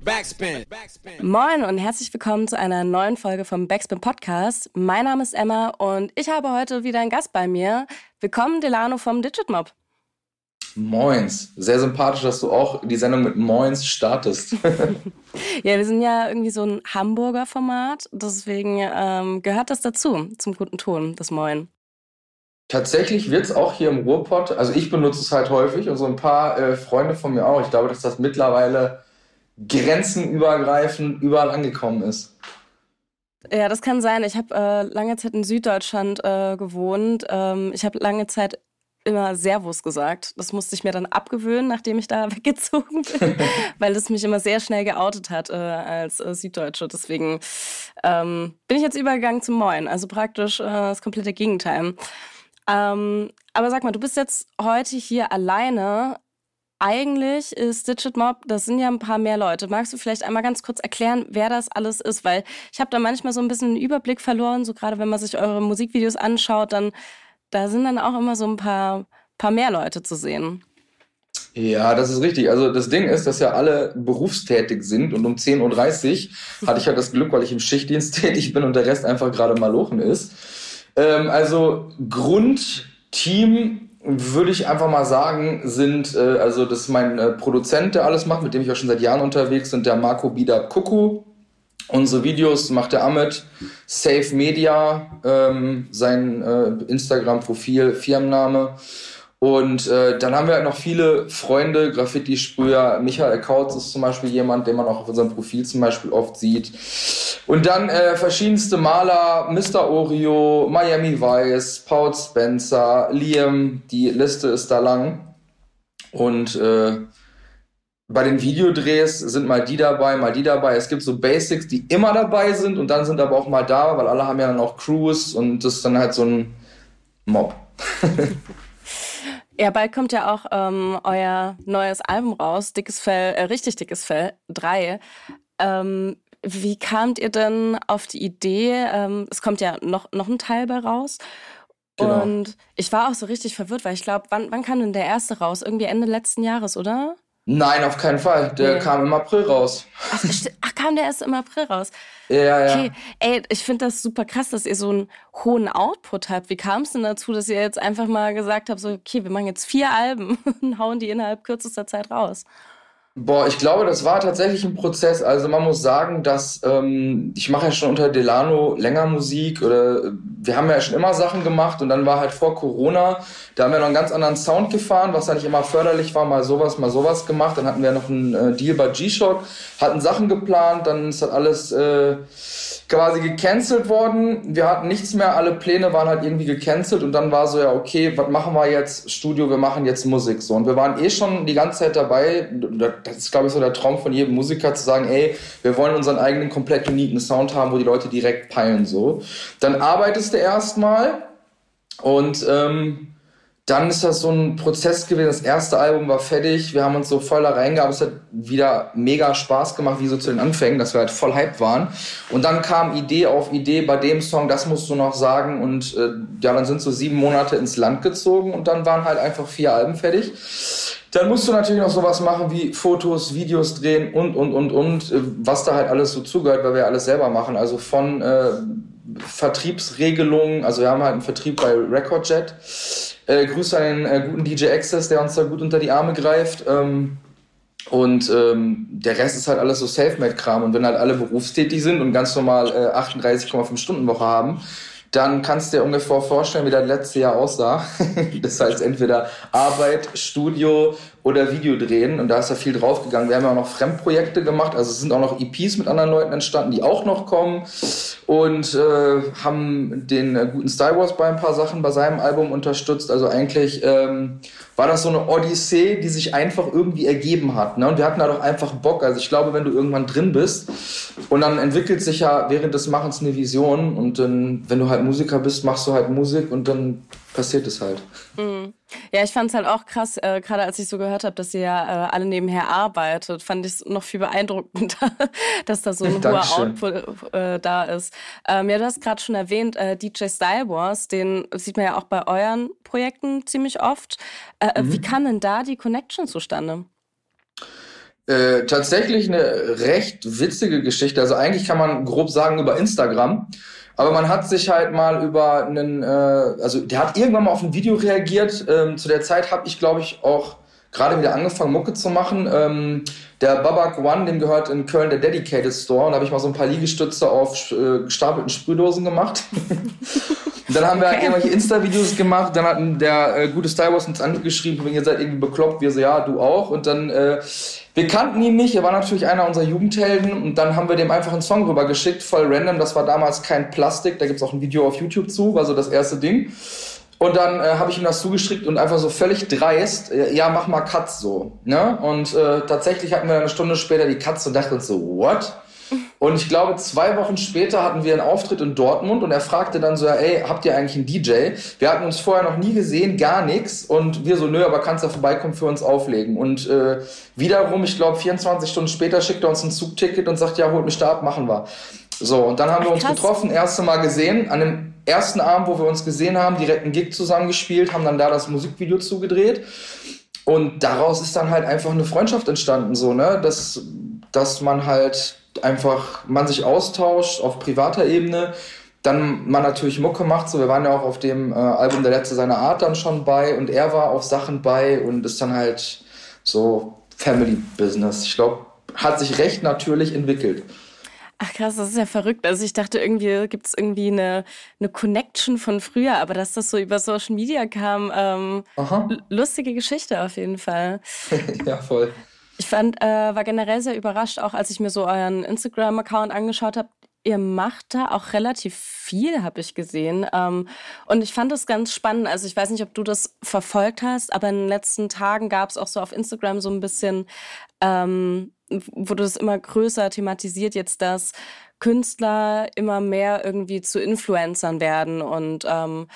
Backspin. Moin und herzlich willkommen zu einer neuen Folge vom Backspin Podcast. Mein Name ist Emma und ich habe heute wieder einen Gast bei mir. Willkommen, Delano vom Digit Mob. Moins. Sehr sympathisch, dass du auch die Sendung mit Moins startest. ja, wir sind ja irgendwie so ein Hamburger Format, deswegen ähm, gehört das dazu, zum guten Ton, das Moin. Tatsächlich wird es auch hier im Ruhrpott, also ich benutze es halt häufig und so ein paar äh, Freunde von mir auch. Ich glaube, dass das mittlerweile grenzenübergreifend überall angekommen ist. Ja, das kann sein. Ich habe äh, lange Zeit in Süddeutschland äh, gewohnt. Ähm, ich habe lange Zeit immer Servus gesagt. Das musste ich mir dann abgewöhnen, nachdem ich da weggezogen bin, weil es mich immer sehr schnell geoutet hat äh, als äh, Süddeutsche. Deswegen ähm, bin ich jetzt übergegangen zum Moin. Also praktisch äh, das komplette Gegenteil. Ähm, aber sag mal, du bist jetzt heute hier alleine. Eigentlich ist Digit Mob, das sind ja ein paar mehr Leute. Magst du vielleicht einmal ganz kurz erklären, wer das alles ist? Weil ich habe da manchmal so ein bisschen einen Überblick verloren, so gerade wenn man sich eure Musikvideos anschaut, dann da sind dann auch immer so ein paar, paar mehr Leute zu sehen. Ja, das ist richtig. Also das Ding ist, dass ja alle berufstätig sind und um 10.30 Uhr hatte ich halt das Glück, weil ich im Schichtdienst tätig bin und der Rest einfach gerade malochen ist. Ähm, also Grundteam würde ich einfach mal sagen, sind, äh, also das ist mein äh, Produzent, der alles macht, mit dem ich auch schon seit Jahren unterwegs bin, der Marco Bida Kuku. Unsere Videos macht der Amit, Safe Media, ähm, sein äh, Instagram-Profil, Firmenname. Und äh, dann haben wir halt noch viele Freunde, Graffiti-Sprüher. Michael Kautz ist zum Beispiel jemand, den man auch auf unserem Profil zum Beispiel oft sieht. Und dann äh, verschiedenste Maler, Mr. Oreo, Miami Vice, Paul Spencer, Liam, die Liste ist da lang. Und äh, bei den Videodrehs sind mal die dabei, mal die dabei. Es gibt so Basics, die immer dabei sind und dann sind aber auch mal da, weil alle haben ja dann auch Crews und das ist dann halt so ein Mob. Ja, bald kommt ja auch ähm, euer neues Album raus, Dickes Fell, äh, richtig dickes Fell, drei. Ähm, wie kamt ihr denn auf die Idee? Ähm, es kommt ja noch, noch ein Teil bei raus. Genau. Und ich war auch so richtig verwirrt, weil ich glaube, wann, wann kam denn der erste raus? Irgendwie Ende letzten Jahres, oder? Nein, auf keinen Fall. Der nee. kam im April raus. Ach, ach, kam der erst im April raus? Ja, ja. Okay, ey, ich finde das super krass, dass ihr so einen hohen Output habt. Wie kam es denn dazu, dass ihr jetzt einfach mal gesagt habt, so, okay, wir machen jetzt vier Alben und hauen die innerhalb kürzester Zeit raus? Boah, ich glaube, das war tatsächlich ein Prozess. Also man muss sagen, dass ähm, ich mache ja schon unter Delano länger Musik oder wir haben ja schon immer Sachen gemacht und dann war halt vor Corona, da haben wir noch einen ganz anderen Sound gefahren, was ja nicht immer förderlich war, mal sowas, mal sowas gemacht. Dann hatten wir noch einen äh, Deal bei G-Shock, hatten Sachen geplant, dann ist das alles äh, quasi gecancelt worden. Wir hatten nichts mehr, alle Pläne waren halt irgendwie gecancelt und dann war so, ja, okay, was machen wir jetzt? Studio, wir machen jetzt Musik. So. Und wir waren eh schon die ganze Zeit dabei. Das ist, glaube ich, so der Traum von jedem Musiker zu sagen, ey, wir wollen unseren eigenen komplett uniken Sound haben, wo die Leute direkt peilen. So. Dann arbeitest du erstmal und ähm, dann ist das so ein Prozess gewesen. Das erste Album war fertig. Wir haben uns so voll da reingehabt. Es hat wieder mega Spaß gemacht, wie so zu den Anfängen, dass wir halt voll hype waren. Und dann kam Idee auf Idee bei dem Song, das musst du noch sagen. Und äh, ja, dann sind so sieben Monate ins Land gezogen und dann waren halt einfach vier Alben fertig. Dann musst du natürlich noch sowas machen wie Fotos, Videos drehen und, und, und, und, äh, was da halt alles so zugehört, weil wir alles selber machen. Also von äh, Vertriebsregelungen, also wir haben halt einen Vertrieb bei Recordjet äh, Grüße den äh, guten DJ Access, der uns da gut unter die Arme greift. Ähm, und ähm, der Rest ist halt alles so Selfmade-Kram. Und wenn halt alle berufstätig sind und ganz normal äh, 38,5 Stunden Woche haben, dann kannst du dir ungefähr vorstellen, wie das letzte Jahr aussah. das heißt entweder Arbeit, Studio oder Video drehen und da ist ja viel draufgegangen. Wir haben ja auch noch Fremdprojekte gemacht, also es sind auch noch EPs mit anderen Leuten entstanden, die auch noch kommen und äh, haben den äh, guten Star Wars bei ein paar Sachen bei seinem Album unterstützt. Also eigentlich ähm, war das so eine Odyssee, die sich einfach irgendwie ergeben hat. Ne? Und wir hatten da doch einfach Bock. Also ich glaube, wenn du irgendwann drin bist und dann entwickelt sich ja während des Machens eine Vision und dann, wenn du halt Musiker bist, machst du halt Musik und dann passiert es halt. Mhm. Ja, ich fand es halt auch krass, äh, gerade als ich so gehört habe, dass ihr ja äh, alle nebenher arbeitet, fand ich es noch viel beeindruckender, dass da so ein hoher Output äh, da ist. Ähm, ja, du hast gerade schon erwähnt, äh, DJ Style Wars, den sieht man ja auch bei euren Projekten ziemlich oft. Äh, äh, mhm. Wie kam denn da die Connection zustande? Tatsächlich eine recht witzige Geschichte. Also eigentlich kann man grob sagen über Instagram. Aber man hat sich halt mal über einen, äh, also der hat irgendwann mal auf ein Video reagiert. Ähm, zu der Zeit habe ich, glaube ich, auch gerade wieder angefangen, Mucke zu machen. Ähm, der Babak One, dem gehört in Köln der Dedicated Store. Und da habe ich mal so ein paar Liegestütze auf äh, gestapelten Sprühdosen gemacht. dann haben wir halt irgendwelche Insta-Videos gemacht. Dann hat der äh, gute Star Wars uns angeschrieben, ihr seid irgendwie bekloppt. Wir so, ja, du auch. Und dann, äh, wir kannten ihn nicht. Er war natürlich einer unserer Jugendhelden. Und dann haben wir dem einfach einen Song rüber geschickt, voll random. Das war damals kein Plastik. Da gibt's auch ein Video auf YouTube zu, war so das erste Ding. Und dann äh, habe ich ihm das zugeschickt und einfach so völlig dreist, äh, ja, mach mal Cuts so. Ne? Und äh, tatsächlich hatten wir eine Stunde später die Cuts und dachten uns so, what? Und ich glaube, zwei Wochen später hatten wir einen Auftritt in Dortmund und er fragte dann so, ey, habt ihr eigentlich einen DJ? Wir hatten uns vorher noch nie gesehen, gar nichts. Und wir so, nö, aber kannst du vorbeikommen für uns auflegen. Und äh, wiederum, ich glaube, 24 Stunden später schickt er uns ein Zugticket und sagt, ja, holt mich da ab, machen wir. So, und dann haben wir uns getroffen, erste Mal gesehen, an dem ersten Abend, wo wir uns gesehen haben, direkt einen Gig zusammengespielt, haben dann da das Musikvideo zugedreht. Und daraus ist dann halt einfach eine Freundschaft entstanden, so, ne, dass, dass man halt einfach, man sich austauscht auf privater Ebene, dann man natürlich Mucke macht, so, wir waren ja auch auf dem äh, Album Der Letzte seiner Art dann schon bei und er war auf Sachen bei und ist dann halt so Family Business. Ich glaube, hat sich recht natürlich entwickelt. Ach krass, das ist ja verrückt. Also ich dachte irgendwie gibt es irgendwie eine, eine Connection von früher, aber dass das so über Social Media kam, ähm, lustige Geschichte auf jeden Fall. ja, voll. Ich fand, äh, war generell sehr überrascht, auch als ich mir so euren Instagram-Account angeschaut habe. Ihr macht da auch relativ viel, habe ich gesehen. Ähm, und ich fand das ganz spannend. Also ich weiß nicht, ob du das verfolgt hast, aber in den letzten Tagen gab es auch so auf Instagram so ein bisschen ähm, wurde es immer größer thematisiert, jetzt, dass Künstler immer mehr irgendwie zu Influencern werden und ähm,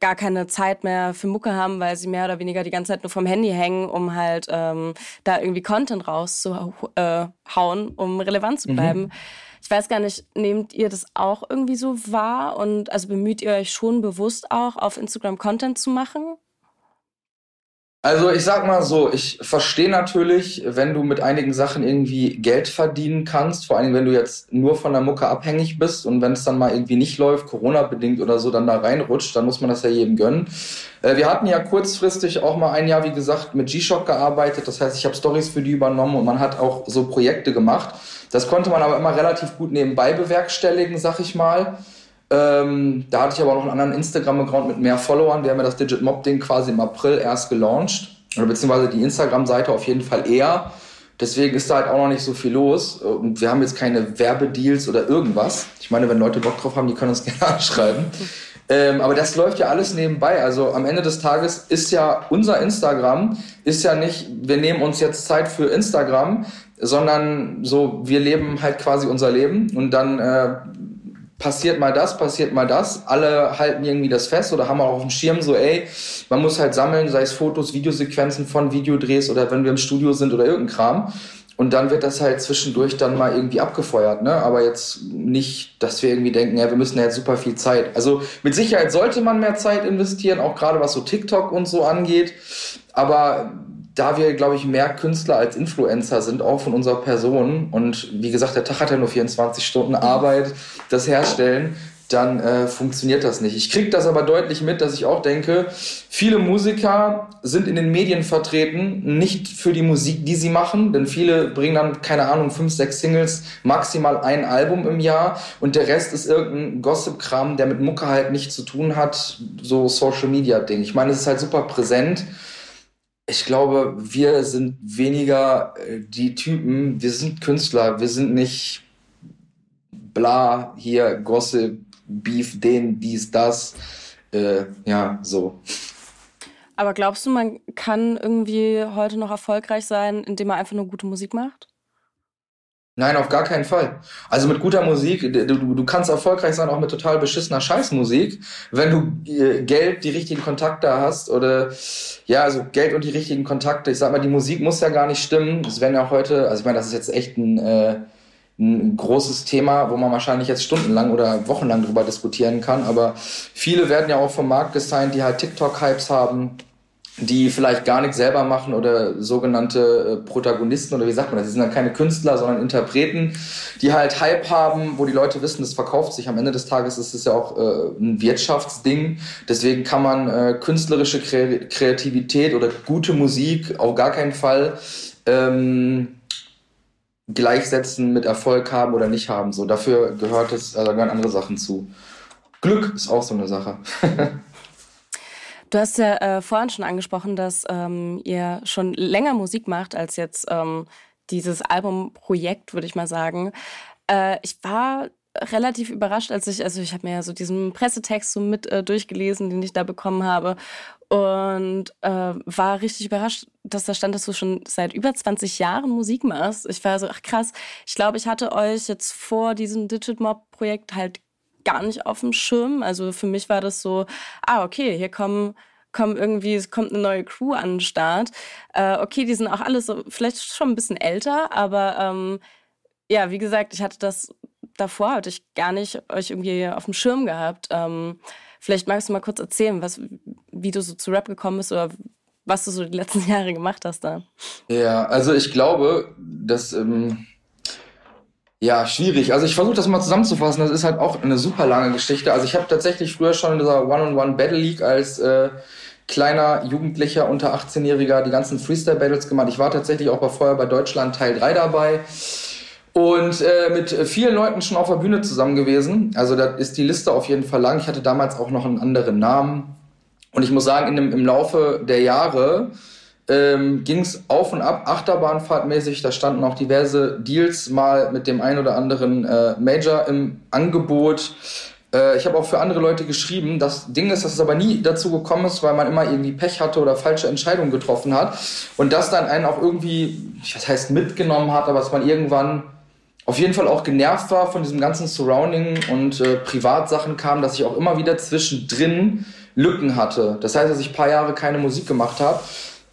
gar keine Zeit mehr für Mucke haben, weil sie mehr oder weniger die ganze Zeit nur vom Handy hängen, um halt ähm, da irgendwie Content rauszuhauen, äh, um relevant zu mhm. bleiben. Mhm. Ich weiß gar nicht, nehmt ihr das auch irgendwie so wahr und also bemüht ihr euch schon bewusst auch auf Instagram Content zu machen? Also ich sag mal so, ich verstehe natürlich, wenn du mit einigen Sachen irgendwie Geld verdienen kannst, vor allem wenn du jetzt nur von der Mucke abhängig bist und wenn es dann mal irgendwie nicht läuft, Corona-bedingt oder so, dann da reinrutscht, dann muss man das ja jedem gönnen. Äh, wir hatten ja kurzfristig auch mal ein Jahr, wie gesagt, mit G-Shock gearbeitet, das heißt, ich habe Stories für die übernommen und man hat auch so Projekte gemacht. Das konnte man aber immer relativ gut nebenbei bewerkstelligen, sag ich mal. Ähm, da hatte ich aber noch einen anderen Instagram-Account mit mehr Followern. Wir haben ja das Digit Mob-Ding quasi im April erst gelauncht. Oder beziehungsweise die Instagram-Seite auf jeden Fall eher. Deswegen ist da halt auch noch nicht so viel los. Und wir haben jetzt keine Werbedeals oder irgendwas. Ich meine, wenn Leute Bock drauf haben, die können uns gerne anschreiben. Ähm, aber das läuft ja alles nebenbei. Also am Ende des Tages ist ja unser Instagram, ist ja nicht, wir nehmen uns jetzt Zeit für Instagram, sondern so, wir leben halt quasi unser Leben und dann äh, passiert mal das, passiert mal das. Alle halten irgendwie das fest oder haben auch auf dem Schirm so, ey, man muss halt sammeln, sei es Fotos, Videosequenzen von Videodrehs oder wenn wir im Studio sind oder irgendein Kram. Und dann wird das halt zwischendurch dann mal irgendwie abgefeuert, ne? Aber jetzt nicht, dass wir irgendwie denken, ja, wir müssen ja jetzt super viel Zeit. Also mit Sicherheit sollte man mehr Zeit investieren, auch gerade was so TikTok und so angeht. Aber da wir, glaube ich, mehr Künstler als Influencer sind, auch von unserer Person, und wie gesagt, der Tag hat ja nur 24 Stunden Arbeit, das Herstellen, dann äh, funktioniert das nicht. Ich kriege das aber deutlich mit, dass ich auch denke, viele Musiker sind in den Medien vertreten, nicht für die Musik, die sie machen, denn viele bringen dann, keine Ahnung, fünf, sechs Singles, maximal ein Album im Jahr und der Rest ist irgendein Gossip-Kram, der mit Mucke halt nichts zu tun hat, so Social-Media-Ding. Ich meine, es ist halt super präsent ich glaube, wir sind weniger äh, die Typen, wir sind Künstler, wir sind nicht bla, hier, Gossip, Beef, den, dies, das. Äh, ja, so. Aber glaubst du, man kann irgendwie heute noch erfolgreich sein, indem man einfach nur gute Musik macht? Nein, auf gar keinen Fall. Also mit guter Musik, du, du kannst erfolgreich sein auch mit total beschissener Scheißmusik, wenn du äh, Geld, die richtigen Kontakte hast oder ja, also Geld und die richtigen Kontakte. Ich sag mal, die Musik muss ja gar nicht stimmen. Das werden ja heute, also ich meine, das ist jetzt echt ein, äh, ein großes Thema, wo man wahrscheinlich jetzt stundenlang oder wochenlang drüber diskutieren kann. Aber viele werden ja auch vom Markt gesigned, die halt TikTok-Hypes haben die vielleicht gar nichts selber machen oder sogenannte äh, Protagonisten oder wie sagt man das? Die sind dann keine Künstler, sondern Interpreten, die halt Hype haben, wo die Leute wissen, das verkauft sich. Am Ende des Tages ist es ja auch äh, ein Wirtschaftsding. Deswegen kann man äh, künstlerische Kre Kreativität oder gute Musik auf gar keinen Fall ähm, gleichsetzen mit Erfolg haben oder nicht haben. So dafür gehört es, also gehören andere Sachen zu. Glück ist auch so eine Sache. Du hast ja äh, vorhin schon angesprochen, dass ähm, ihr schon länger Musik macht als jetzt ähm, dieses Albumprojekt, würde ich mal sagen. Äh, ich war relativ überrascht, als ich, also ich habe mir ja so diesen Pressetext so mit äh, durchgelesen, den ich da bekommen habe und äh, war richtig überrascht, dass da stand, dass du schon seit über 20 Jahren Musik machst. Ich war so, ach krass, ich glaube, ich hatte euch jetzt vor diesem Digit Mob Projekt halt gar nicht auf dem Schirm. Also für mich war das so, ah, okay, hier kommen kommen irgendwie, es kommt eine neue Crew an den Start. Äh, okay, die sind auch alle so, vielleicht schon ein bisschen älter, aber ähm, ja, wie gesagt, ich hatte das davor, hatte ich gar nicht euch irgendwie auf dem Schirm gehabt. Ähm, vielleicht magst du mal kurz erzählen, was, wie du so zu Rap gekommen bist oder was du so die letzten Jahre gemacht hast da. Ja, also ich glaube, dass ähm, ja, schwierig. Also ich versuche das mal zusammenzufassen. Das ist halt auch eine super lange Geschichte. Also ich habe tatsächlich früher schon in dieser One-on-One Battle League als äh, kleiner Jugendlicher unter 18-Jähriger die ganzen Freestyle-Battles gemacht. Ich war tatsächlich auch bei vorher bei Deutschland Teil 3 dabei und äh, mit vielen Leuten schon auf der Bühne zusammen gewesen. Also da ist die Liste auf jeden Fall lang. Ich hatte damals auch noch einen anderen Namen. Und ich muss sagen, in dem, im Laufe der Jahre ähm, ging es auf und ab, Achterbahnfahrtmäßig. Da standen auch diverse Deals mal mit dem ein oder anderen äh, Major im Angebot. Äh, ich habe auch für andere Leute geschrieben. Das Ding ist, dass es aber nie dazu gekommen ist, weil man immer irgendwie Pech hatte oder falsche Entscheidungen getroffen hat. Und das dann einen auch irgendwie, was heißt mitgenommen hat, aber dass man irgendwann auf jeden Fall auch genervt war von diesem ganzen Surrounding und äh, Privatsachen kam, dass ich auch immer wieder zwischendrin Lücken hatte. Das heißt, dass ich ein paar Jahre keine Musik gemacht habe.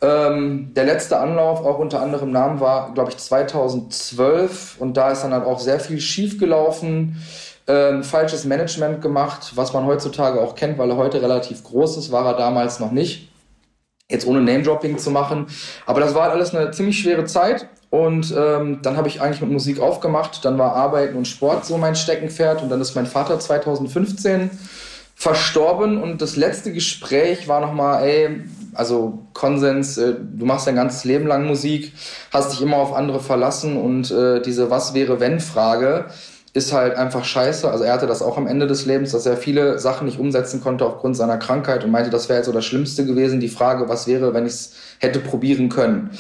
Ähm, der letzte Anlauf, auch unter anderem Namen, war, glaube ich, 2012 und da ist dann halt auch sehr viel schief gelaufen. Ähm, falsches Management gemacht, was man heutzutage auch kennt, weil er heute relativ groß ist, war er damals noch nicht. Jetzt ohne Name-Dropping zu machen. Aber das war halt alles eine ziemlich schwere Zeit. Und ähm, dann habe ich eigentlich mit Musik aufgemacht. Dann war Arbeiten und Sport so mein Steckenpferd. Und dann ist mein Vater 2015 verstorben. Und das letzte Gespräch war nochmal, ey, also Konsens, äh, du machst dein ganzes Leben lang Musik, hast dich immer auf andere verlassen und äh, diese Was wäre wenn Frage ist halt einfach scheiße. Also er hatte das auch am Ende des Lebens, dass er viele Sachen nicht umsetzen konnte aufgrund seiner Krankheit und meinte, das wäre jetzt so das Schlimmste gewesen, die Frage, was wäre, wenn ich es hätte probieren können.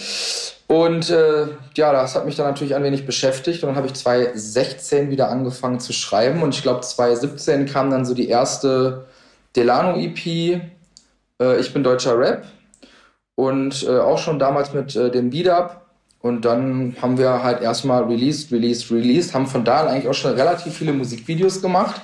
Und äh, ja, das hat mich dann natürlich ein wenig beschäftigt. Und dann habe ich 2016 wieder angefangen zu schreiben. Und ich glaube 2017 kam dann so die erste Delano-EP, äh, Ich bin deutscher Rap. Und äh, auch schon damals mit äh, dem Beat-Up und dann haben wir halt erstmal released, released, released, haben von da an eigentlich auch schon relativ viele Musikvideos gemacht.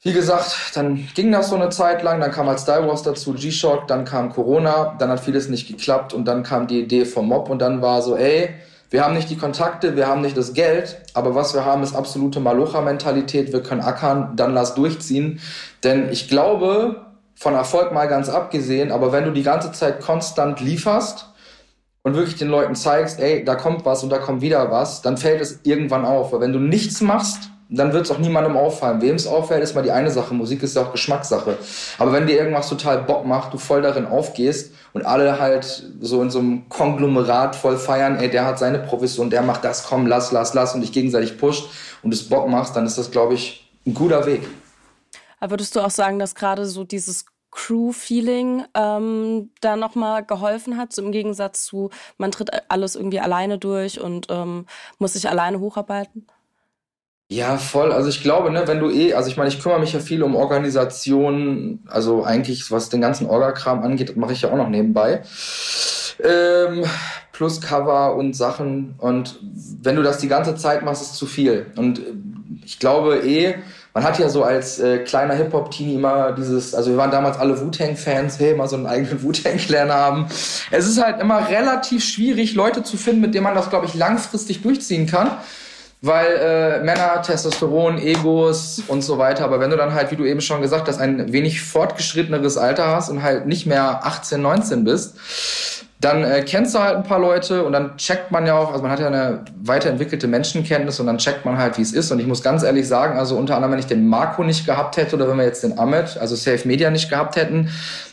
Wie gesagt, dann ging das so eine Zeit lang, dann kam halt Style Wars dazu, G-Shock, dann kam Corona, dann hat vieles nicht geklappt und dann kam die Idee vom Mob und dann war so, ey, wir haben nicht die Kontakte, wir haben nicht das Geld, aber was wir haben, ist absolute Malocha-Mentalität, wir können ackern, dann lass durchziehen. Denn ich glaube, von Erfolg mal ganz abgesehen, aber wenn du die ganze Zeit konstant lieferst, und wirklich den Leuten zeigst, ey, da kommt was und da kommt wieder was, dann fällt es irgendwann auf. Weil wenn du nichts machst, dann wird es auch niemandem auffallen. Wem es auffällt, ist mal die eine Sache. Musik ist ja auch Geschmackssache. Aber wenn dir irgendwas total Bock macht, du voll darin aufgehst und alle halt so in so einem Konglomerat voll feiern, ey, der hat seine Profession, der macht das, komm, lass, lass, lass und dich gegenseitig pusht und es Bock machst, dann ist das, glaube ich, ein guter Weg. Aber würdest du auch sagen, dass gerade so dieses Crew-Feeling ähm, da nochmal geholfen hat, so im Gegensatz zu, man tritt alles irgendwie alleine durch und ähm, muss sich alleine hocharbeiten? Ja, voll. Also ich glaube, ne, wenn du eh, also ich meine, ich kümmere mich ja viel um Organisationen, also eigentlich, was den ganzen Orga-Kram angeht, mache ich ja auch noch nebenbei. Ähm, plus Cover und Sachen. Und wenn du das die ganze Zeit machst, ist zu viel. Und ich glaube eh, man hat ja so als äh, kleiner Hip-Hop-Teenie immer dieses, also wir waren damals alle Wu-Tang-Fans, hey, mal so einen eigenen Wu-Tang-Clan haben. Es ist halt immer relativ schwierig, Leute zu finden, mit denen man das, glaube ich, langfristig durchziehen kann. weil äh, Männer, Testosteron, Egos und so weiter. Aber wenn du dann halt, wie du eben schon gesagt hast, ein wenig fortgeschritteneres Alter hast und halt nicht mehr 18, 19 bist, dann äh, kennst du halt ein paar Leute und dann checkt man ja auch, also man hat ja eine weiterentwickelte Menschenkenntnis und dann checkt man halt, wie es ist. Und ich muss ganz ehrlich sagen, also unter anderem, wenn ich den Marco nicht gehabt hätte oder wenn wir jetzt den Ahmed, also Safe Media nicht gehabt hätten,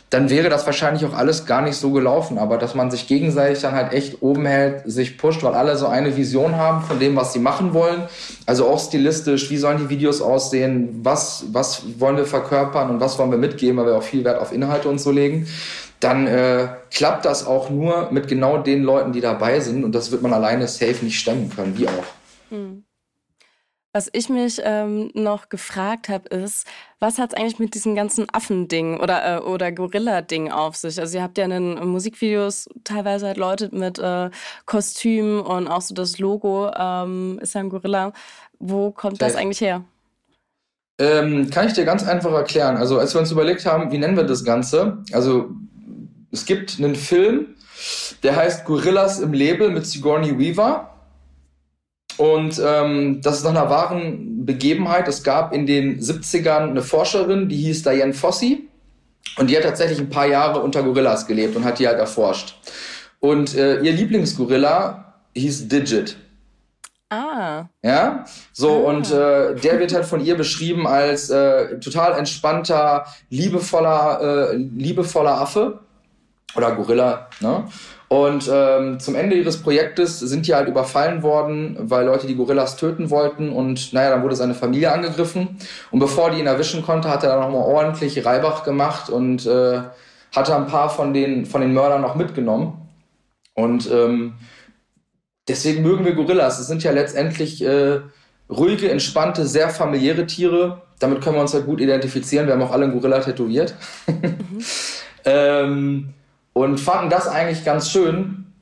dann wäre das wahrscheinlich auch alles gar nicht so gelaufen. Aber dass man sich gegenseitig dann halt echt oben hält, sich pusht, weil alle so eine Vision haben von dem, was sie machen wollen. Also auch stilistisch, wie sollen die Videos aussehen, was, was wollen wir verkörpern und was wollen wir mitgeben, weil wir auch viel Wert auf Inhalte und so legen. Dann äh, klappt das auch nur mit genau den Leuten, die dabei sind. Und das wird man alleine safe nicht stemmen können, wie auch. Hm. Was ich mich ähm, noch gefragt habe, ist, was hat es eigentlich mit diesem ganzen Affending oder, äh, oder Gorilla-Ding auf sich? Also ihr habt ja in den Musikvideos teilweise halt Leute mit äh, Kostüm und auch so das Logo ähm, ist ja ein Gorilla. Wo kommt Safe. das eigentlich her? Ähm, kann ich dir ganz einfach erklären. Also als wir uns überlegt haben, wie nennen wir das Ganze? Also es gibt einen Film, der heißt Gorillas im Label mit Sigourney Weaver. Und ähm, das ist nach einer wahren Begebenheit. Es gab in den 70ern eine Forscherin, die hieß Diane Fossey. Und die hat tatsächlich ein paar Jahre unter Gorillas gelebt und hat die halt erforscht. Und äh, ihr Lieblingsgorilla hieß Digit. Ah. Ja, so ah. und äh, der wird halt von ihr beschrieben als äh, total entspannter, liebevoller, äh, liebevoller Affe oder Gorilla. Ne? Und ähm, zum Ende ihres Projektes sind die halt überfallen worden, weil Leute die Gorillas töten wollten. Und naja, dann wurde seine Familie angegriffen. Und bevor die ihn erwischen konnte, hat er dann nochmal ordentlich Reibach gemacht und äh, hatte ein paar von den, von den Mördern noch mitgenommen. Und ähm, deswegen mögen wir Gorillas. Es sind ja letztendlich äh, ruhige, entspannte, sehr familiäre Tiere. Damit können wir uns halt gut identifizieren. Wir haben auch alle einen Gorilla tätowiert. Mhm. ähm, und fanden das eigentlich ganz schön,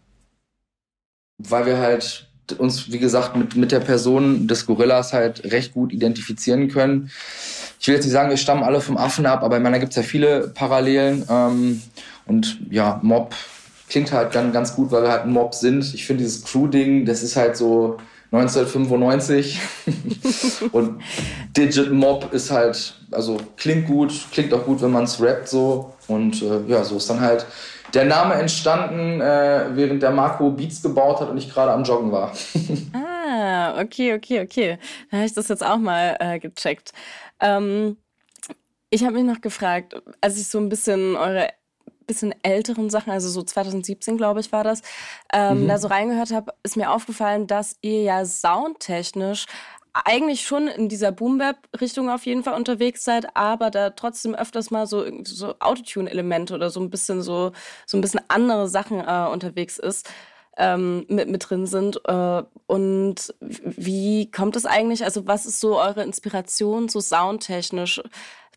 weil wir halt uns, wie gesagt, mit, mit der Person des Gorillas halt recht gut identifizieren können. Ich will jetzt nicht sagen, wir stammen alle vom Affen ab, aber ich meine, da gibt es ja viele Parallelen. Ähm, und ja, Mob klingt halt ganz, ganz gut, weil wir halt ein Mob sind. Ich finde dieses Crew-Ding, das ist halt so 1995. und Digit Mob ist halt, also klingt gut, klingt auch gut, wenn man es rappt so. Und äh, ja, so ist dann halt der Name entstanden, äh, während der Marco Beats gebaut hat und ich gerade am Joggen war. ah, okay, okay, okay. Dann habe ich das jetzt auch mal äh, gecheckt. Ähm, ich habe mich noch gefragt, als ich so ein bisschen eure bisschen älteren Sachen, also so 2017 glaube ich war das, ähm, mhm. da so reingehört habe, ist mir aufgefallen, dass ihr ja soundtechnisch eigentlich schon in dieser Boom-Bap-Richtung auf jeden Fall unterwegs seid, aber da trotzdem öfters mal so, so Autotune-Elemente oder so ein bisschen so, so ein bisschen andere Sachen äh, unterwegs ist, ähm, mit, mit drin sind. Äh, und wie kommt es eigentlich? Also, was ist so eure Inspiration, so soundtechnisch?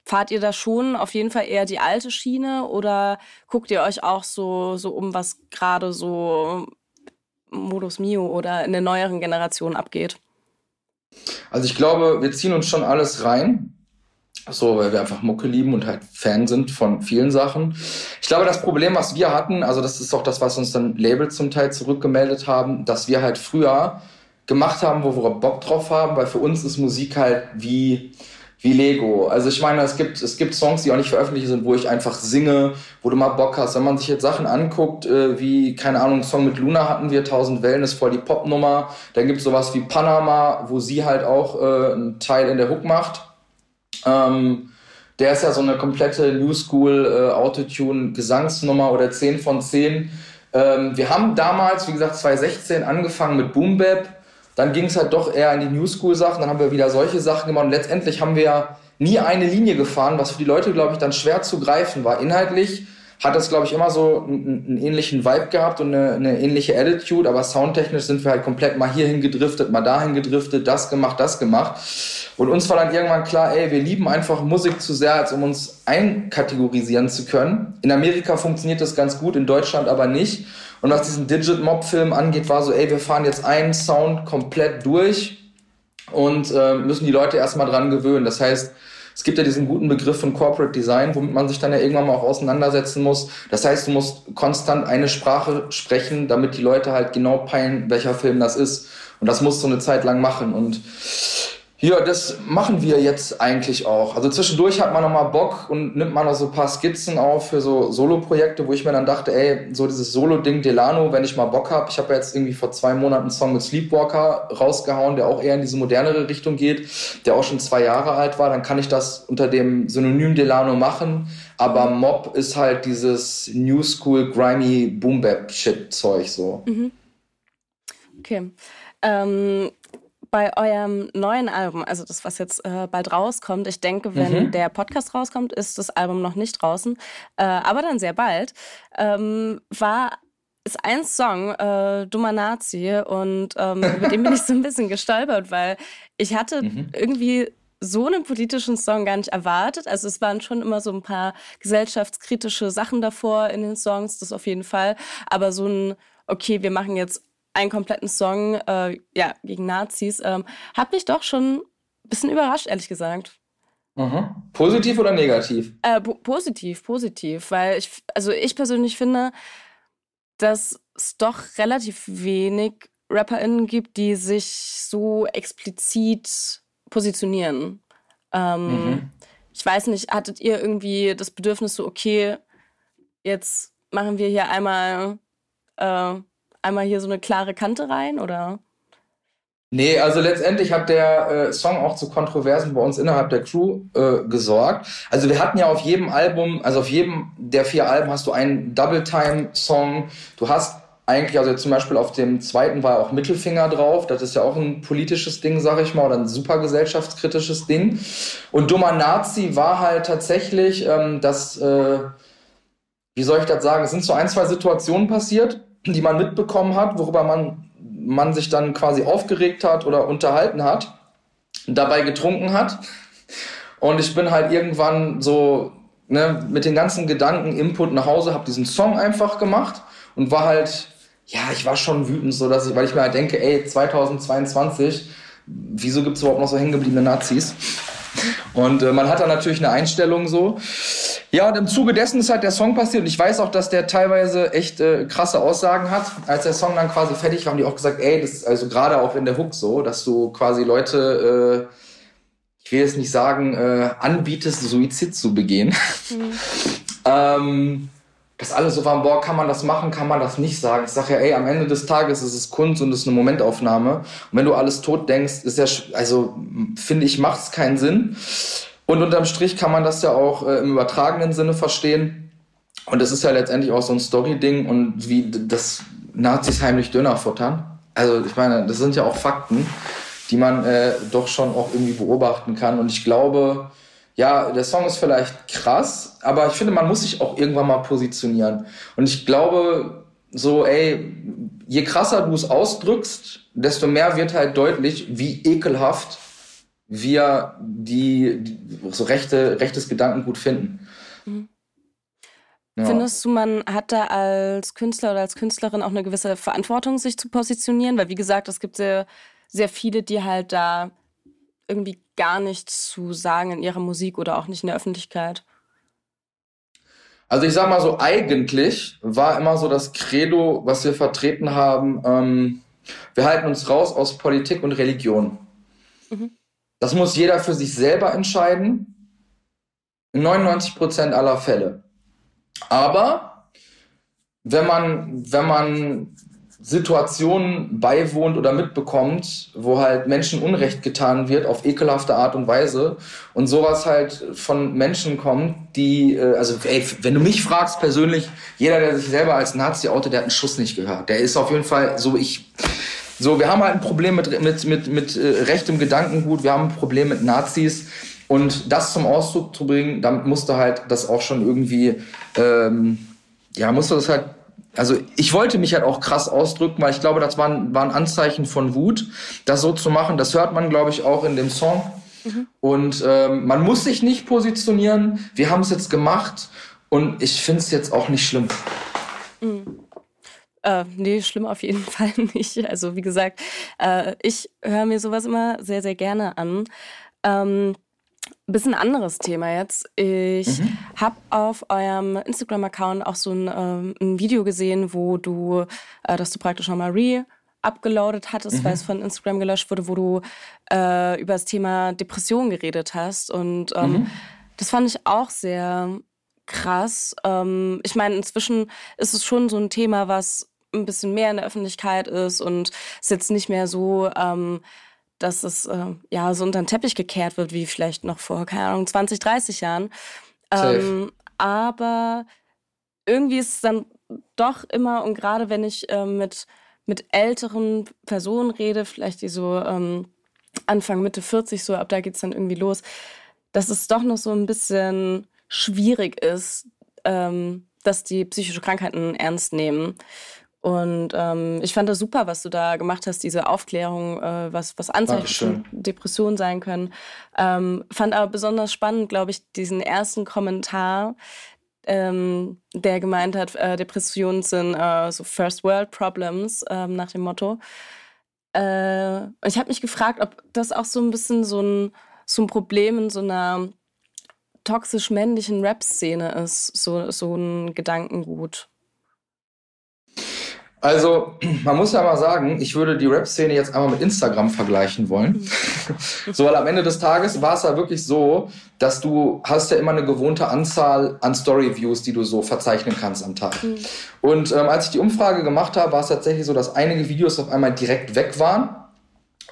Fahrt ihr da schon auf jeden Fall eher die alte Schiene oder guckt ihr euch auch so, so um, was gerade so Modus Mio oder in der neueren Generation abgeht? Also ich glaube, wir ziehen uns schon alles rein. So, weil wir einfach Mucke lieben und halt Fan sind von vielen Sachen. Ich glaube, das Problem, was wir hatten, also das ist auch das, was uns dann Labels zum Teil zurückgemeldet haben, dass wir halt früher gemacht haben, wo wir Bock drauf haben, weil für uns ist Musik halt wie, wie Lego. Also ich meine, es gibt, es gibt Songs, die auch nicht veröffentlicht sind, wo ich einfach singe, wo du mal Bock hast. Wenn man sich jetzt Sachen anguckt, äh, wie, keine Ahnung, Song mit Luna hatten wir, 1000 Wellen ist voll die Popnummer. Dann gibt es sowas wie Panama, wo sie halt auch äh, einen Teil in der Hook macht. Ähm, der ist ja so eine komplette New School äh, Autotune Gesangsnummer oder 10 von 10. Ähm, wir haben damals, wie gesagt, 2016 angefangen mit Boom Bap dann ging es halt doch eher in die New School Sachen, dann haben wir wieder solche Sachen gemacht und letztendlich haben wir nie eine Linie gefahren, was für die Leute, glaube ich, dann schwer zu greifen war. Inhaltlich hat das, glaube ich, immer so einen, einen, ähnlichen Vibe gehabt und eine, eine, ähnliche Attitude, aber soundtechnisch sind wir halt komplett mal hierhin gedriftet, mal dahin gedriftet, das gemacht, das gemacht. Und uns war dann irgendwann klar, ey, wir lieben einfach Musik zu sehr, als um uns einkategorisieren zu können. In Amerika funktioniert das ganz gut, in Deutschland aber nicht. Und was diesen Digit-Mob-Film angeht, war so, ey, wir fahren jetzt einen Sound komplett durch und äh, müssen die Leute erstmal dran gewöhnen. Das heißt, Es gibt ja diesen guten Begriff von Corporate Design, womit man sich dann ja irgendwann mal auch auseinandersetzen muss. Das heißt, du musst konstant eine Sprache sprechen, damit die Leute halt genau peilen, welcher Film das ist. Und das musst du eine Zeit lang machen. Und ja, das machen wir jetzt eigentlich auch. Also zwischendurch hat man nochmal Bock und nimmt man noch so ein paar Skizzen auf für so Solo-Projekte, wo ich mir dann dachte, ey, so dieses Solo-Ding Delano, wenn ich mal Bock habe. Ich habe ja jetzt irgendwie vor zwei Monaten einen Song mit Sleepwalker rausgehauen, der auch eher in diese modernere Richtung geht, der auch schon zwei Jahre alt war. Dann kann ich das unter dem Synonym Delano machen. Aber Mob ist halt dieses New School, grimy Boom-Bap-Shit-Zeug so. Mhm. Okay. Ähm bei eurem neuen Album, also das, was jetzt äh, bald rauskommt, ich denke, wenn mhm. der Podcast rauskommt, ist das Album noch nicht draußen, äh, aber dann sehr bald, ähm, war ist ein Song, äh, Dummer Nazi, und ähm, mit dem bin ich so ein bisschen gestolpert, weil ich hatte mhm. irgendwie so einen politischen Song gar nicht erwartet. Also es waren schon immer so ein paar gesellschaftskritische Sachen davor in den Songs, das auf jeden Fall. Aber so ein, okay, wir machen jetzt einen kompletten Song äh, ja, gegen Nazis, ähm, hat mich doch schon ein bisschen überrascht, ehrlich gesagt. Mhm. Positiv oder negativ? Äh, positiv, positiv, weil ich, also ich persönlich finde, dass es doch relativ wenig RapperInnen gibt, die sich so explizit positionieren. Ähm, mhm. Ich weiß nicht, hattet ihr irgendwie das Bedürfnis so, okay, jetzt machen wir hier einmal äh, einmal hier so eine klare Kante rein oder? Nee, also letztendlich hat der äh, Song auch zu Kontroversen bei uns innerhalb der Crew äh, gesorgt. Also wir hatten ja auf jedem Album, also auf jedem der vier Alben hast du einen Double-Time-Song. Du hast eigentlich, also zum Beispiel auf dem zweiten war auch Mittelfinger drauf. Das ist ja auch ein politisches Ding, sag ich mal, oder ein super gesellschaftskritisches Ding. Und Dummer Nazi war halt tatsächlich, ähm, dass, äh, wie soll ich das sagen, es sind so ein, zwei Situationen passiert die man mitbekommen hat, worüber man, man sich dann quasi aufgeregt hat oder unterhalten hat, dabei getrunken hat. Und ich bin halt irgendwann so ne, mit den ganzen Gedanken, Input nach Hause, habe diesen Song einfach gemacht und war halt, ja, ich war schon wütend, so dass ich, weil ich mir halt denke, ey, 2022, wieso gibt es überhaupt noch so hängengebliebene Nazis? Und äh, man hat da natürlich eine Einstellung so. Ja, und im Zuge dessen ist halt der Song passiert. Und ich weiß auch, dass der teilweise echt äh, krasse Aussagen hat. Als der Song dann quasi fertig war, haben die auch gesagt, ey, das ist also gerade auch in der Hook so, dass du quasi Leute, äh, ich will jetzt nicht sagen, äh, anbietest, Suizid zu begehen. Mhm. ähm, dass alle so waren, boah, kann man das machen, kann man das nicht sagen. Ich sage ja, ey, am Ende des Tages ist es Kunst und es ist eine Momentaufnahme. Und wenn du alles tot denkst, ist ja, also finde ich, macht es keinen Sinn. Und unterm Strich kann man das ja auch äh, im übertragenen Sinne verstehen. Und es ist ja letztendlich auch so ein Story-Ding und wie das Nazis heimlich Döner futtern. Also ich meine, das sind ja auch Fakten, die man äh, doch schon auch irgendwie beobachten kann. Und ich glaube, ja, der Song ist vielleicht krass, aber ich finde, man muss sich auch irgendwann mal positionieren. Und ich glaube, so, ey, je krasser du es ausdrückst, desto mehr wird halt deutlich, wie ekelhaft wir die, die so rechte, rechtes Gedankengut finden. Mhm. Ja. Findest du, man hat da als Künstler oder als Künstlerin auch eine gewisse Verantwortung, sich zu positionieren? Weil, wie gesagt, es gibt sehr, sehr viele, die halt da irgendwie gar nichts zu sagen in ihrer Musik oder auch nicht in der Öffentlichkeit. Also ich sag mal so, eigentlich war immer so das Credo, was wir vertreten haben, ähm, wir halten uns raus aus Politik und Religion. Mhm. Das muss jeder für sich selber entscheiden. In 99 Prozent aller Fälle. Aber wenn man, wenn man Situationen beiwohnt oder mitbekommt, wo halt Menschen Unrecht getan wird auf ekelhafte Art und Weise und sowas halt von Menschen kommt, die, äh, also ey, wenn du mich fragst persönlich, jeder, der sich selber als Nazi outet, der hat einen Schuss nicht gehört. Der ist auf jeden Fall so, ich, so, wir haben halt ein Problem mit, mit, mit, mit äh, rechtem Gedankengut, wir haben ein Problem mit Nazis. Und das zum Ausdruck zu bringen, damit musste halt das auch schon irgendwie, ähm, ja, musste das halt, also ich wollte mich halt auch krass ausdrücken, weil ich glaube, das war ein, war ein Anzeichen von Wut, das so zu machen. Das hört man, glaube ich, auch in dem Song. Mhm. Und ähm, man muss sich nicht positionieren. Wir haben es jetzt gemacht und ich finde es jetzt auch nicht schlimm. Mhm. Äh, nee, schlimm auf jeden Fall nicht. Also wie gesagt, äh, ich höre mir sowas immer sehr, sehr gerne an. Ähm, Bisschen anderes Thema jetzt. Ich mhm. habe auf eurem Instagram-Account auch so ein, ähm, ein, Video gesehen, wo du, äh, dass du praktisch nochmal Re abgeloadet hattest, mhm. weil es von Instagram gelöscht wurde, wo du äh, über das Thema Depression geredet hast. Und ähm, mhm. das fand ich auch sehr krass. Ähm, ich meine, inzwischen ist es schon so ein Thema, was ein bisschen mehr in der Öffentlichkeit ist und es ist jetzt nicht mehr so, ähm, dass es äh, ja so unter den Teppich gekehrt wird, wie vielleicht noch vor, keine Ahnung, 20, 30 Jahren. Ähm, aber irgendwie ist es dann doch immer, und gerade wenn ich äh, mit, mit älteren Personen rede, vielleicht die so ähm, Anfang, Mitte 40, so ab da geht es dann irgendwie los, dass es doch noch so ein bisschen schwierig ist, ähm, dass die psychische Krankheiten ernst nehmen. Und ähm, ich fand das super, was du da gemacht hast, diese Aufklärung, äh, was, was Anzeichen von Depressionen sein können. Ähm, fand aber besonders spannend, glaube ich, diesen ersten Kommentar, ähm, der gemeint hat, äh, Depressionen sind äh, so First World Problems ähm, nach dem Motto. Äh, ich habe mich gefragt, ob das auch so ein bisschen so ein, so ein Problem in so einer toxisch männlichen Rap-Szene ist, so, so ein Gedankengut. Also, man muss ja mal sagen, ich würde die Rap-Szene jetzt einmal mit Instagram vergleichen wollen. So, weil am Ende des Tages war es ja wirklich so, dass du hast ja immer eine gewohnte Anzahl an Story-Views, die du so verzeichnen kannst am Tag. Mhm. Und ähm, als ich die Umfrage gemacht habe, war es tatsächlich so, dass einige Videos auf einmal direkt weg waren.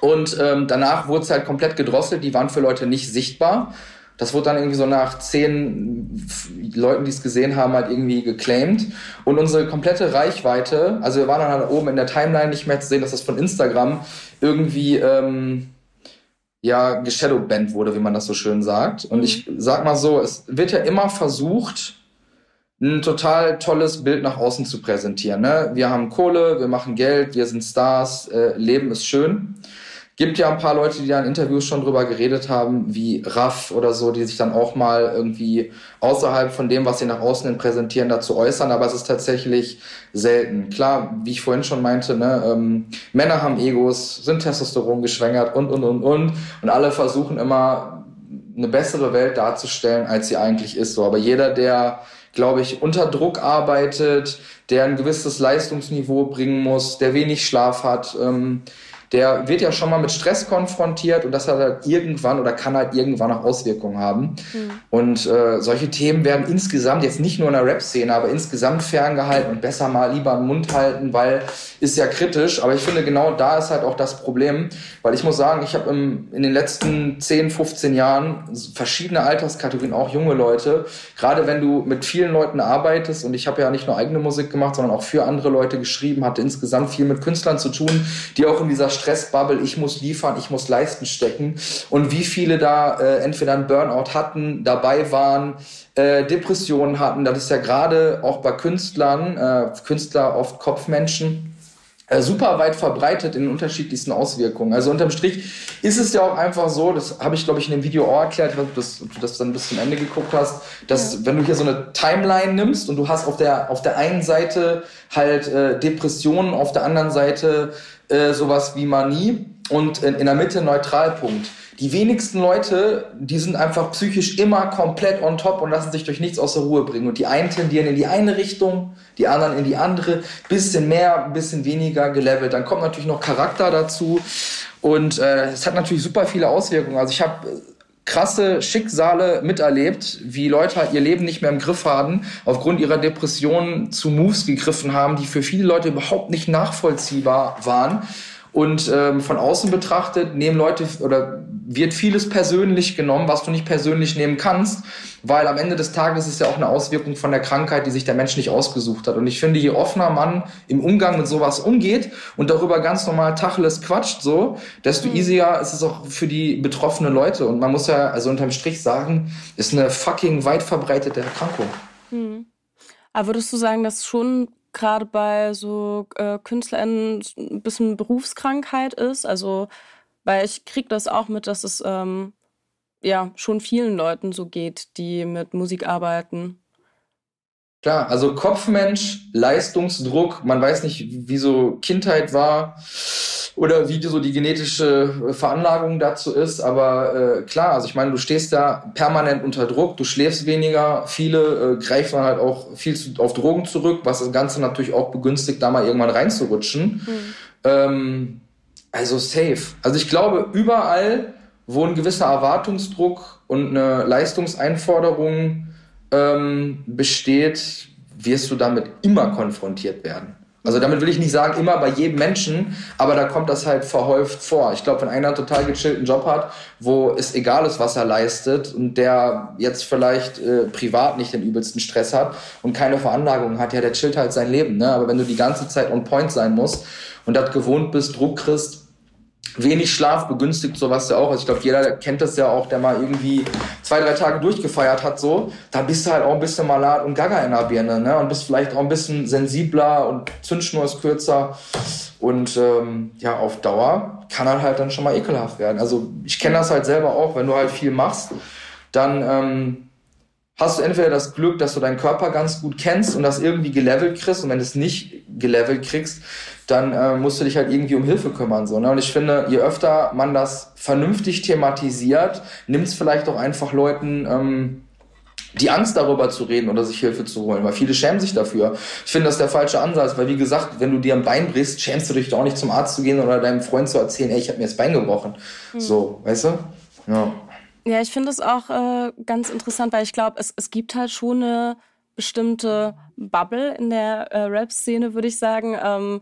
Und ähm, danach wurde es halt komplett gedrosselt, die waren für Leute nicht sichtbar. Das wurde dann irgendwie so nach zehn Leuten, die es gesehen haben, halt irgendwie geclaimed. Und unsere komplette Reichweite, also wir waren dann halt oben in der Timeline nicht mehr zu sehen, dass das von Instagram irgendwie ähm, ja geshadowbanned wurde, wie man das so schön sagt. Und mhm. ich sag mal so, es wird ja immer versucht, ein total tolles Bild nach außen zu präsentieren. Ne? Wir haben Kohle, wir machen Geld, wir sind Stars, äh, Leben ist schön. Gibt ja ein paar Leute, die da in Interviews schon drüber geredet haben, wie Raff oder so, die sich dann auch mal irgendwie außerhalb von dem, was sie nach außen hin präsentieren, dazu äußern, aber es ist tatsächlich selten. Klar, wie ich vorhin schon meinte, ne, ähm, Männer haben Egos, sind Testosteron geschwängert und, und, und, und. Und alle versuchen immer eine bessere Welt darzustellen, als sie eigentlich ist. So, aber jeder, der glaube ich, unter Druck arbeitet, der ein gewisses Leistungsniveau bringen muss, der wenig Schlaf hat, ähm, der wird ja schon mal mit Stress konfrontiert und das hat halt irgendwann oder kann halt irgendwann auch Auswirkungen haben. Mhm. Und äh, solche Themen werden insgesamt, jetzt nicht nur in der Rap-Szene, aber insgesamt ferngehalten und besser mal lieber den Mund halten, weil ist ja kritisch. Aber ich finde, genau da ist halt auch das Problem, weil ich muss sagen, ich habe in den letzten 10, 15 Jahren verschiedene Alterskategorien, auch junge Leute, gerade wenn du mit vielen Leuten arbeitest und ich habe ja nicht nur eigene Musik gemacht, sondern auch für andere Leute geschrieben, hatte insgesamt viel mit Künstlern zu tun, die auch in dieser Stressbubble, ich muss liefern, ich muss leisten stecken. Und wie viele da äh, entweder einen Burnout hatten, dabei waren, äh, Depressionen hatten. Das ist ja gerade auch bei Künstlern, äh, Künstler oft Kopfmenschen, äh, super weit verbreitet in unterschiedlichsten Auswirkungen. Also unterm Strich ist es ja auch einfach so, das habe ich glaube ich in dem Video auch erklärt, ob, das, ob du das dann bis zum Ende geguckt hast, dass ja. wenn du hier so eine Timeline nimmst und du hast auf der auf der einen Seite halt äh, Depressionen, auf der anderen Seite äh, sowas wie Manie und in, in der Mitte Neutralpunkt die wenigsten Leute, die sind einfach psychisch immer komplett on top und lassen sich durch nichts aus der Ruhe bringen. Und die einen tendieren in die eine Richtung, die anderen in die andere, bisschen mehr, bisschen weniger gelevelt. Dann kommt natürlich noch Charakter dazu und äh, es hat natürlich super viele Auswirkungen. Also ich habe krasse Schicksale miterlebt, wie Leute halt ihr Leben nicht mehr im Griff haben, aufgrund ihrer Depressionen zu Moves gegriffen haben, die für viele Leute überhaupt nicht nachvollziehbar waren. Und ähm, von außen betrachtet nehmen Leute oder wird vieles persönlich genommen, was du nicht persönlich nehmen kannst, weil am Ende des Tages ist ja auch eine Auswirkung von der Krankheit, die sich der Mensch nicht ausgesucht hat. Und ich finde, je offener man im Umgang mit sowas umgeht und darüber ganz normal Tacheles quatscht, so, desto mhm. easier ist es auch für die betroffenen Leute. Und man muss ja also unterm Strich sagen, ist eine fucking weit verbreitete Erkrankung. Mhm. Aber würdest du sagen, dass schon gerade bei so äh, KünstlerInnen ein bisschen Berufskrankheit ist. Also, weil ich kriege das auch mit, dass es ähm, ja schon vielen Leuten so geht, die mit Musik arbeiten. Klar, also Kopfmensch, Leistungsdruck, man weiß nicht, wie so Kindheit war. oder wie so die genetische Veranlagung dazu ist. Aber äh, klar, also ich meine, du stehst da permanent unter Druck, du schläfst weniger, viele äh, greifen halt auch viel zu, auf Drogen zurück, was das Ganze natürlich auch begünstigt, da mal irgendwann reinzurutschen. Mhm. Ähm, also safe. Also ich glaube, überall, wo ein gewisser Erwartungsdruck und eine Leistungseinforderung ähm, besteht, wirst du damit immer konfrontiert werden. Also damit will ich nicht sagen, immer bei jedem Menschen, aber da kommt das halt verhäuft vor. Ich glaube, wenn einer einen total gechillten Job hat, wo es egal ist, was er leistet und der jetzt vielleicht äh, privat nicht den übelsten Stress hat und keine Veranlagung hat, ja, der chillt halt sein Leben. Ne? Aber wenn du die ganze Zeit on point sein musst und das gewohnt bist, Druck kriegst, wenig Schlaf begünstigt sowas ja auch. Also ich glaube, jeder kennt das ja auch, der mal irgendwie zwei, drei Tage durchgefeiert hat, so. Da bist du halt auch ein bisschen malat und gaga in der Birne, ne? Und bist vielleicht auch ein bisschen sensibler und Zündschnur ist kürzer. Und ähm, ja, auf Dauer kann er halt dann schon mal ekelhaft werden. Also ich kenne das halt selber auch, wenn du halt viel machst, dann ähm, hast du entweder das Glück, dass du deinen Körper ganz gut kennst und das irgendwie gelevelt kriegst. Und wenn es nicht gelevelt kriegst, dann äh, musst du dich halt irgendwie um Hilfe kümmern. So, ne? Und ich finde, je öfter man das vernünftig thematisiert, nimmt es vielleicht auch einfach Leuten ähm, die Angst darüber zu reden oder sich Hilfe zu holen, weil viele schämen sich dafür. Ich finde, das ist der falsche Ansatz, weil wie gesagt, wenn du dir ein Bein brichst, schämst du dich doch nicht zum Arzt zu gehen oder deinem Freund zu erzählen, ey, ich habe mir das Bein gebrochen. Mhm. So, weißt du? Ja. Ja, ich finde es auch äh, ganz interessant, weil ich glaube, es, es gibt halt schon eine bestimmte Bubble in der äh, Rap-Szene, würde ich sagen. Ähm,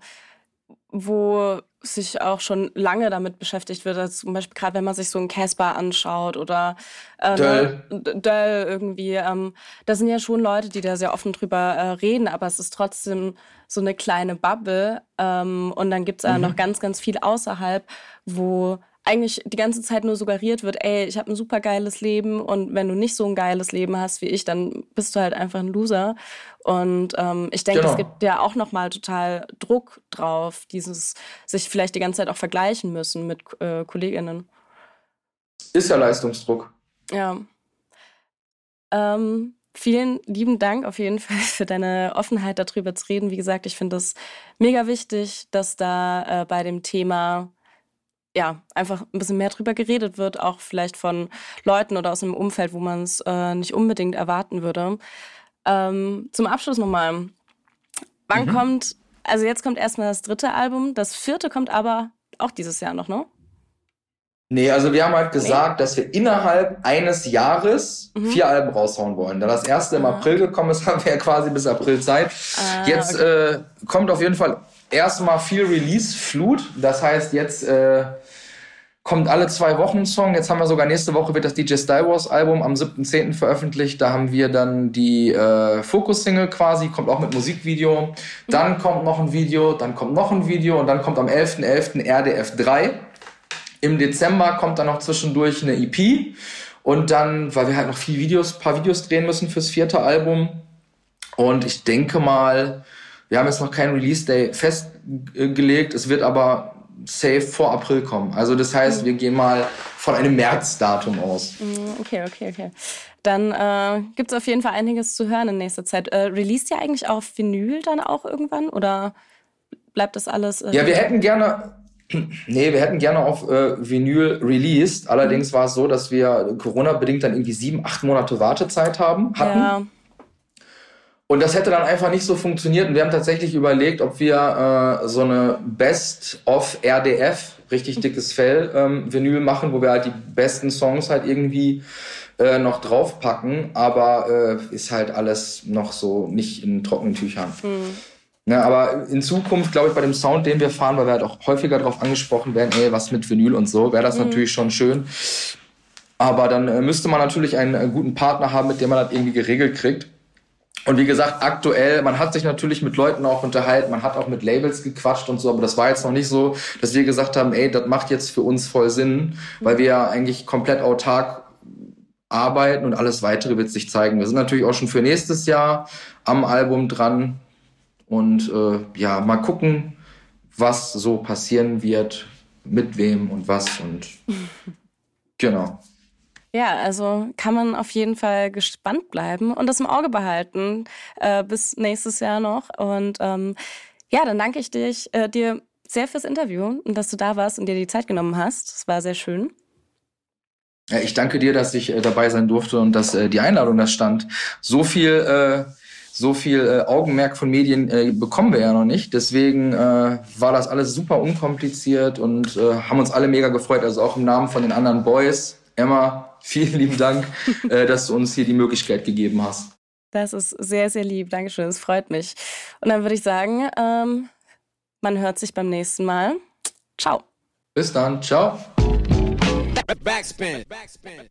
wo sich auch schon lange damit beschäftigt wird. Also zum Beispiel gerade, wenn man sich so einen Casper anschaut oder äh, Döll. Ne, Döll irgendwie. Ähm, da sind ja schon Leute, die da sehr offen drüber äh, reden, aber es ist trotzdem so eine kleine Bubble. Ähm, und dann gibt es mhm. noch ganz, ganz viel außerhalb, wo eigentlich die ganze Zeit nur suggeriert wird, ey, ich habe ein super geiles Leben und wenn du nicht so ein geiles Leben hast wie ich, dann bist du halt einfach ein Loser. Und ähm, ich denke, genau. es gibt ja auch nochmal total Druck drauf, dieses sich vielleicht die ganze Zeit auch vergleichen müssen mit äh, Kolleginnen. Ist ja Leistungsdruck. Ja. Ähm, vielen lieben Dank auf jeden Fall für deine Offenheit, darüber zu reden. Wie gesagt, ich finde es mega wichtig, dass da äh, bei dem Thema ja, einfach ein bisschen mehr drüber geredet wird, auch vielleicht von Leuten oder aus einem Umfeld, wo man es äh, nicht unbedingt erwarten würde. Ähm, zum Abschluss nochmal. Wann mhm. kommt, also jetzt kommt erstmal das dritte Album, das vierte kommt aber auch dieses Jahr noch, ne? Nee, also wir haben halt gesagt, nee. dass wir innerhalb eines Jahres mhm. vier Alben raushauen wollen. Da das erste im ah. April gekommen ist, haben wir ja quasi bis April Zeit. Ah, jetzt okay. äh, kommt auf jeden Fall erstmal viel Release-Flut. Das heißt, jetzt äh, kommt alle zwei Wochen ein Song. Jetzt haben wir sogar nächste Woche wird das DJ Star Wars Album am 7.10. veröffentlicht. Da haben wir dann die äh, Focus-Single quasi, kommt auch mit Musikvideo. Dann kommt noch ein Video, dann kommt noch ein Video und dann kommt am 11.11. .11. RDF 3. Im Dezember kommt dann noch zwischendurch eine EP. Und dann, weil wir halt noch viel Videos, paar Videos drehen müssen fürs vierte Album. Und ich denke mal, wir haben jetzt noch keinen Release-Day festgelegt. Es wird aber safe vor April kommen. Also das heißt, mhm. wir gehen mal von einem Märzdatum aus. Mhm, okay, okay, okay. Dann äh, gibt es auf jeden Fall einiges zu hören in nächster Zeit. Äh, released ihr eigentlich auf Vinyl dann auch irgendwann oder bleibt das alles? Äh, ja, wir hätten gerne, Nee, wir hätten gerne auf äh, Vinyl released. Allerdings mhm. war es so, dass wir Corona-bedingt dann irgendwie sieben, acht Monate Wartezeit haben, hatten. Ja. Und das hätte dann einfach nicht so funktioniert. Und wir haben tatsächlich überlegt, ob wir äh, so eine Best of RDF, richtig dickes Fell, ähm, Vinyl machen, wo wir halt die besten Songs halt irgendwie äh, noch draufpacken. Aber äh, ist halt alles noch so nicht in trockenen Tüchern. Mhm. Ja, aber in Zukunft, glaube ich, bei dem Sound, den wir fahren, weil wir halt auch häufiger darauf angesprochen werden, ey, was mit Vinyl und so, wäre das mhm. natürlich schon schön. Aber dann äh, müsste man natürlich einen, einen guten Partner haben, mit dem man das irgendwie geregelt kriegt. Und wie gesagt, aktuell, man hat sich natürlich mit Leuten auch unterhalten, man hat auch mit Labels gequatscht und so, aber das war jetzt noch nicht so, dass wir gesagt haben, ey, das macht jetzt für uns voll Sinn, weil wir ja eigentlich komplett autark arbeiten und alles weitere wird sich zeigen. Wir sind natürlich auch schon für nächstes Jahr am Album dran und äh, ja, mal gucken, was so passieren wird, mit wem und was und genau. Ja, also kann man auf jeden Fall gespannt bleiben und das im Auge behalten äh, bis nächstes Jahr noch. Und ähm, ja, dann danke ich dich, äh, dir sehr fürs Interview und dass du da warst und dir die Zeit genommen hast. Es war sehr schön. Ja, ich danke dir, dass ich äh, dabei sein durfte und dass äh, die Einladung da stand. So viel, äh, so viel äh, Augenmerk von Medien äh, bekommen wir ja noch nicht. Deswegen äh, war das alles super unkompliziert und äh, haben uns alle mega gefreut. Also auch im Namen von den anderen Boys. Emma, vielen lieben Dank, äh, dass du uns hier die Möglichkeit gegeben hast. Das ist sehr, sehr lieb. Dankeschön. Es freut mich. Und dann würde ich sagen, ähm, man hört sich beim nächsten Mal. Ciao. Bis dann. Ciao. Backspin. Backspin.